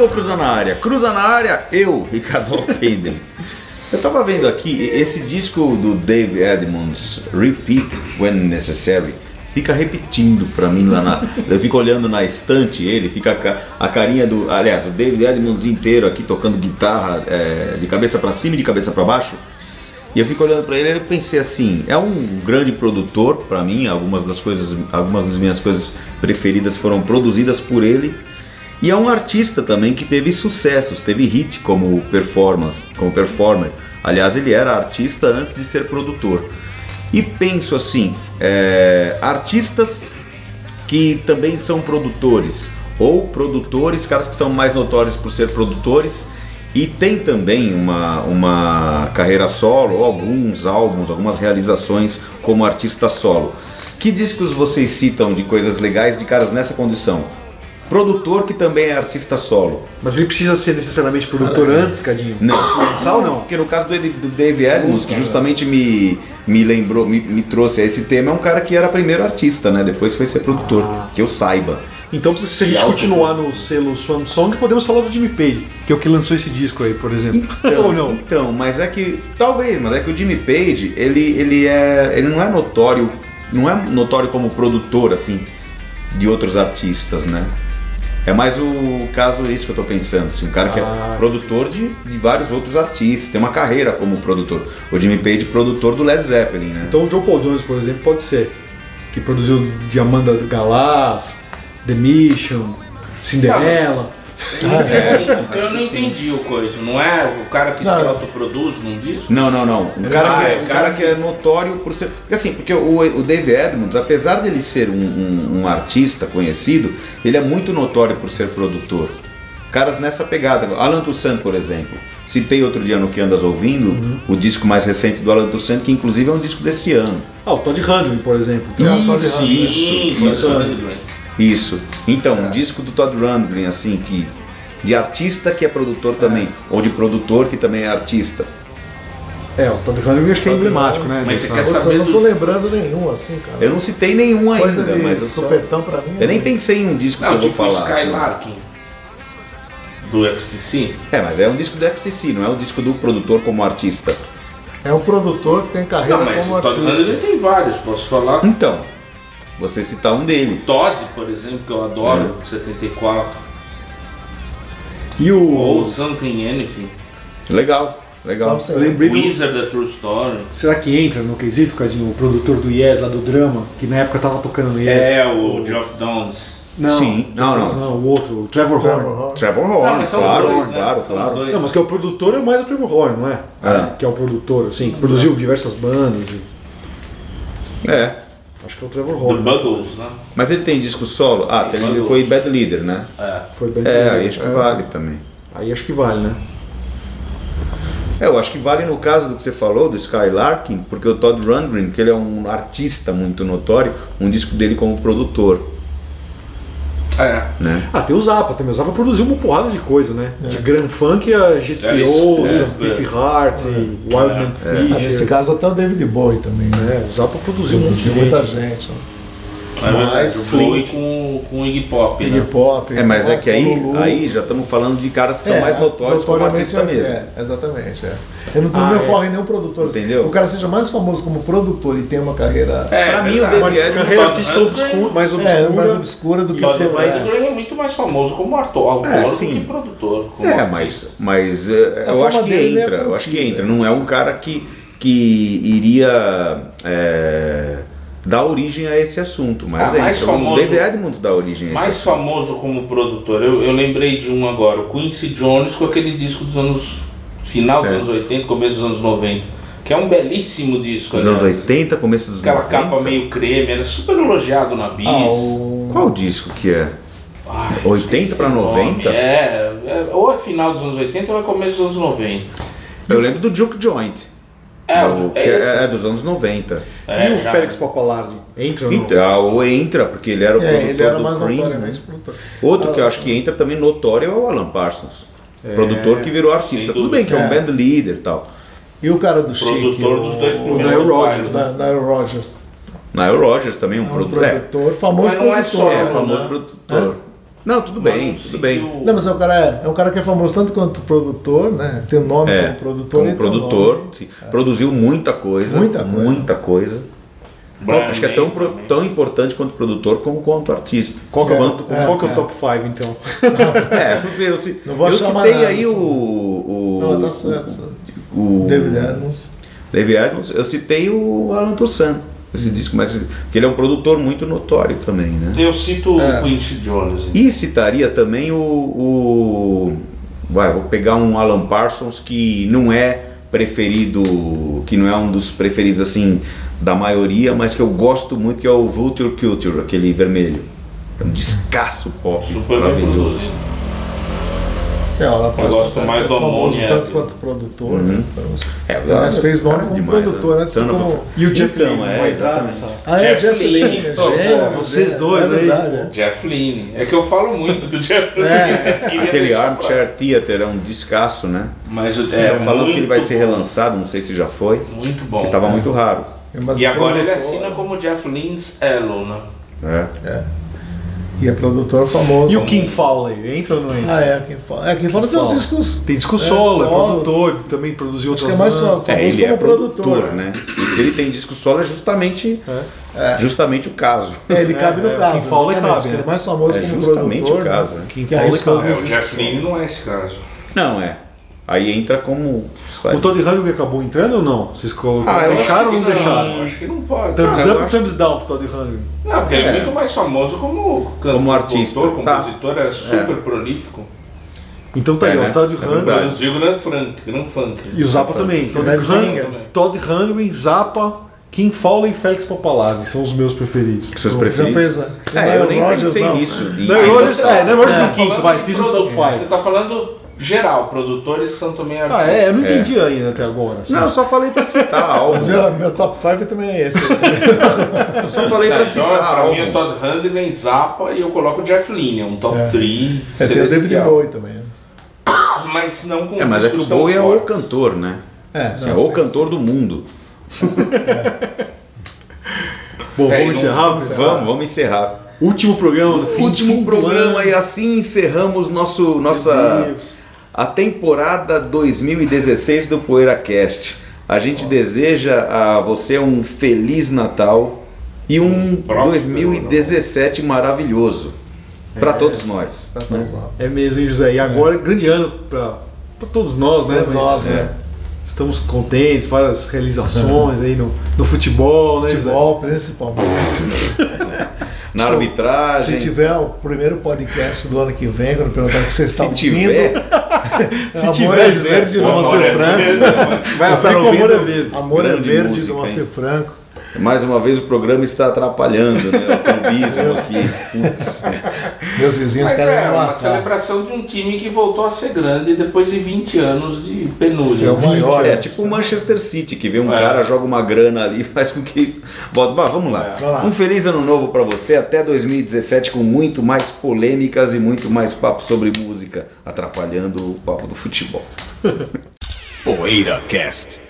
vou cruzar na área. Cruza na área, eu, Ricardo Alpendel. Eu tava vendo aqui esse disco do Dave Edmonds, Repeat When Necessary, fica repetindo pra mim lá na. Eu fico olhando na estante ele, fica a a carinha do. Aliás, o David Edmonds inteiro aqui tocando guitarra é, de cabeça pra cima e de cabeça pra baixo. E eu fico olhando pra ele e pensei assim, é um grande produtor pra mim, algumas das coisas, algumas das minhas coisas preferidas foram produzidas por ele. E é um artista também que teve sucessos, teve hit como performance, como performer. Aliás, ele era artista antes de ser produtor. E penso assim, é, artistas que também são produtores, ou produtores, caras que são mais notórios por ser produtores, e tem também uma, uma carreira solo, alguns álbuns, algumas realizações como artista solo. Que discos vocês citam de coisas legais de caras nessa condição? Produtor que também é artista solo. Mas ele precisa ser necessariamente produtor antes, Cadinho? Não. Lançar ou não? Porque no caso do, do Dave Edmonds, que justamente me, me lembrou, me, me trouxe a esse tema, é um cara que era primeiro artista, né? Depois foi ser produtor, que eu saiba. Então, se a gente continuar no selo Swan Song, podemos falar do Jimmy Page, que é o que lançou esse disco aí, por exemplo. ou não? Então, mas é que. Talvez, mas é que o Jimmy Page, ele, ele é. ele não é notório. Não é notório como produtor, assim, de outros artistas, né? É mais o caso isso que eu tô pensando, assim, um cara que Ah. é produtor de, de vários outros artistas, tem uma carreira como produtor. O Jimmy Page, produtor do Led Zeppelin, né? Então o Joe Paul Jones, por exemplo, pode ser. Que produziu Diamanda Galás, The Mission, Cinderela. Eu não entendi, eu não entendi o coisa. Não é o cara que se Não. autoproduz num disco? Não, não, não. Um cara, Ah, que, é, é um cara que é notório por ser. Porque assim, porque o, o Dave Edmonds, apesar dele ser um, um- um artista conhecido, ele é muito notório por ser produtor. Caras nessa pegada. Alan Toussaint, por exemplo. Citei outro dia no que andas ouvindo, o disco mais recente do Alan Toussaint, que inclusive é um disco desse ano. Ah, o Todd Rundgren, por exemplo. Isso, Sim, isso, isso. Rundgren. Isso. Então, um disco do Todd Rundgren, assim, que. De artista que é produtor também, ou de produtor que também é artista. É, o Todd Rundgren acho que é emblemático, né? Mas você quer saber eu não tô lembrando nenhum assim, cara. Eu não citei nenhum ainda, Coisa de mas eu, só- supetão pra mim. eu nem né? pensei em um disco que Não, eu vou tipo falar. assim. Skylarking do XTC. É, mas é um disco do XTC, não é um disco do produtor como artista. É um produtor que tem carreira Não, mas como o Todd artista. Rundgren tem vários, posso falar. Então, você citar um dele. Todd, por exemplo, que eu adoro, É. 74. E Ou o. Something Anything. Legal, legal. Só Eu lembrei do. Wizard, The True Story. Será que entra no quesito, Cadinho, o produtor do Yes, lá do drama, que na época tava tocando no Yes? É, o Geoff Downs. Não, Sim, não, não. não. o outro, o Trevor, Trevor Horn. Horn. Trevor Não, Horn, mas são os claro, dois, né? claro, São claro. dois. Não, mas que é o produtor é mais o Trevor Horn, não é? É. Que é o produtor, assim, que produziu diversas bandas. e- É. Acho que é o Trevor The Horn. Buggles, né? Mas ele tem disco solo? Ah, tem, ele foi Bad Leader, né? Foi bem É, aí acho que vale também. Aí acho que vale, né? É, eu acho que vale no caso do que você falou, do Skylarking, porque o Todd Rundgren, que ele é um artista muito notório, um disco dele como produtor, É. né? Ah, tem o Zappa também. O Zappa produziu uma porrada de coisa, né? De Grand Funk a GTO, É, Biff é. Heart, Wildman Ah, nesse Fisher. caso até o David Bowie também. Né? É, o Zappa produziu Produziu muita gente. ó. É verdade, Mas o Bowie sim. com, com o Iggy Pop, Iggy né? Pop. É, mas é que aí, Lulu. aí já estamos falando de caras que são É, mais notórios como artista é, mesmo. É, exatamente. É. Eu não, não Ah, me é. ocorre nenhum produtor. Entendeu? O cara seja mais famoso como produtor e tem uma carreira É, Pra mim, o verdade. David Edmonds Carreira artística obscura, mais é, obscura. mais obscura do que Todd ser mais. Rundgren é muito mais famoso como ator, É, autor do que produtor. Como É, mas, mas é, eu acho que é entra, eu acho que entra. Não é um cara que, que iria é, dar origem a esse assunto, mas Ah, é mais isso. famoso- O David Edmonds dá origem a esse Mais famoso como produtor, eu, eu lembrei de um agora, o Quincy Jones com aquele disco dos anos. final dos É. anos 80, começo dos anos 90. Que é um belíssimo disco, Dos anos aliás. 80, começo dos Aquela 90. capa meio creme, era super elogiado na Bis. Ah, o... Qual disco que é? Ai, 80 esqueci pra o nome. 90? É, é, ou é final dos anos 80 ou é começo dos anos 90. Eu lembro do Juke Joint. É, o- o- que é é, é dos anos 90. É, e o já. Félix Papalardi? Entra ou não? Então, ou entra, porque ele era o É, produtor ele era do mais Cream. né? produtor. Outro que eu acho que entra também notório é o Alan Parsons. Produtor que virou artista. Tudo bem que é um band leader e tal. E o cara do Chic, Produtor dos dois o primeiros Nile do Rodgers, Pilot. da, Nile Rodgers. Nile Rodgers também um É um produtor. É, produtor, famoso Mas não é produtor. é né? famoso produtor. Não, tudo bem, tudo bem. Não, mas é um cara, é, é um cara que é famoso tanto quanto produtor, né? Tem o nome É, como produtor. como o produtor, nome. sim. produziu muita coisa. Muita coisa. Muita coisa. Branding Acho que é tão, pro- tão importante quanto produtor como quanto artista. Qual que é, Quanto- qual, qual que é o top 5 então? É, não sei, eu, ci- Não vou eu citei nada, aí o, o, Não, tá certo. o David Adams. David Adams, eu citei o Alan Toussaint, esse disco, mas porque ele é um produtor muito notório também, né? Eu cito É. o Quincy Jones. E citaria também o, o- vai, vou pegar um Alan Parsons que não é preferido, que não é um dos preferidos assim da maioria, mas que eu gosto muito, que é o Vulture Culture, aquele vermelho. É um descasso pop Super bem maravilhoso. É, ela pode gosto mais do famoso Ammonia. tanto quanto produtor. né? É, Mas fez nome cara como demais, produtor, né? Son of a- Como- E o Jeff Então, Lynne é. Ah, é, Jeff Jeff gênio, vocês dois é aí, verdade, é. Jeff Lynne. É que eu falo muito do Jeff Lynne. É. Aquele Armchair Theater é um descasso, né? Mas é, É, falou que ele vai ser relançado, não sei se já foi, Muito bom. que tava muito raro. Mas E o agora ele assina como Jeff Lynne's Elo, né? É. E é produtor famoso. E o Kim Fowley, entra ou não entra? Ah, é, quem fala. É, quem fala tem uns Fala. discos. Tem disco É, solo, é, solo. produtor, também produziu Acho outras que é mais bandas. famoso É, ele é como produtor, produtor. né? E se ele tem disco solo é justamente, justamente o caso. É, ele cabe no é, caso. fala exatamente, cabe, Ele né? é mais famoso É como justamente produtor. o caso, né? né? Quem Que fala arriscou cabe. É, o Jeff Lynne não é esse caso. Não, é. Aí entra como. O Todd Rundgren acabou entrando ou não? Vocês colocaram, Ah, eu deixaram ou não que deixaram? Acho que não pode. Thumbs eu up ou thumbs down pro Todd Rundgren? Não, porque ele é É. muito mais famoso como cantor, Como artista, compositor, tá. compositor, era super prolífico. Então tá aí, É, ó, né? Todd É Rundgren verdade. Produziu Grand Funk, Grand Funk. e o Zappa também. Todd Finger. Todd Rundgren, Zappa, Kim Fowley e Felix Popolari são os meus preferidos. Seus Já preferidos? É, eu nem pensei não. nisso. E- Não, aí eu- você- é, não é Rodgers Você em tá quinto, falando vai, de fiz um produ- top Você 5. tá falando geral, produtores que são também artistas. Ah, é, eu não entendi ainda até agora. assim. Não, eu só falei pra citar algo. Mas meu, meu top 5 também é esse. Eu só falei Tá, pra então, citar pra mim é algo. Todd Rundgren, Zappa e eu coloco o Jeff Lynne, é um top É. 3 É, tem o David. Bowie também. né? Mas não com É, mas é que o Bowie é o cantor, né? É, Assim, não, é o sim, cantor do mundo. Bom, É, vamos encerrar? não- pessoal? Vamos, vamos encerrar. Último programa do fim Último programa e assim encerramos nosso, nossa. A temporada 2016 do PoeiraCast. A gente deseja a você um feliz Natal e um próspero 2017 maravilhoso para todos nós. Pra todos nós. É mesmo, hein, José? E agora, grande ano pra, pra todos nós, né? Todos nós, é, né? Estamos contentes, várias realizações aí no, no futebol, né, José? Futebol, principalmente. Na Se arbitragem, tiver o primeiro podcast do ano que vem, quando perguntar o que vocês estão se ouvindo, tiver, Se Amor tiver, é verde do amor Moacir é Franco. verde, mas- Vai Vocês estão abrir com ouvindo Amor é Verde. Amor é verde do? Franco. Mais uma vez o programa está atrapalhando, né? O clubismo aqui. Putz. Meus vizinhos Mas querem é uma matar. celebração de um time que voltou a ser grande depois de 20 anos de penúria. É o maior. É tipo o Manchester City, que vê um É. cara, joga uma grana ali, faz com que. Bota, bah, vamos lá. Lá. Um feliz ano novo pra você, até 2017, com muito mais polêmicas e muito mais papo sobre música, atrapalhando o papo do futebol. PoeiraCast.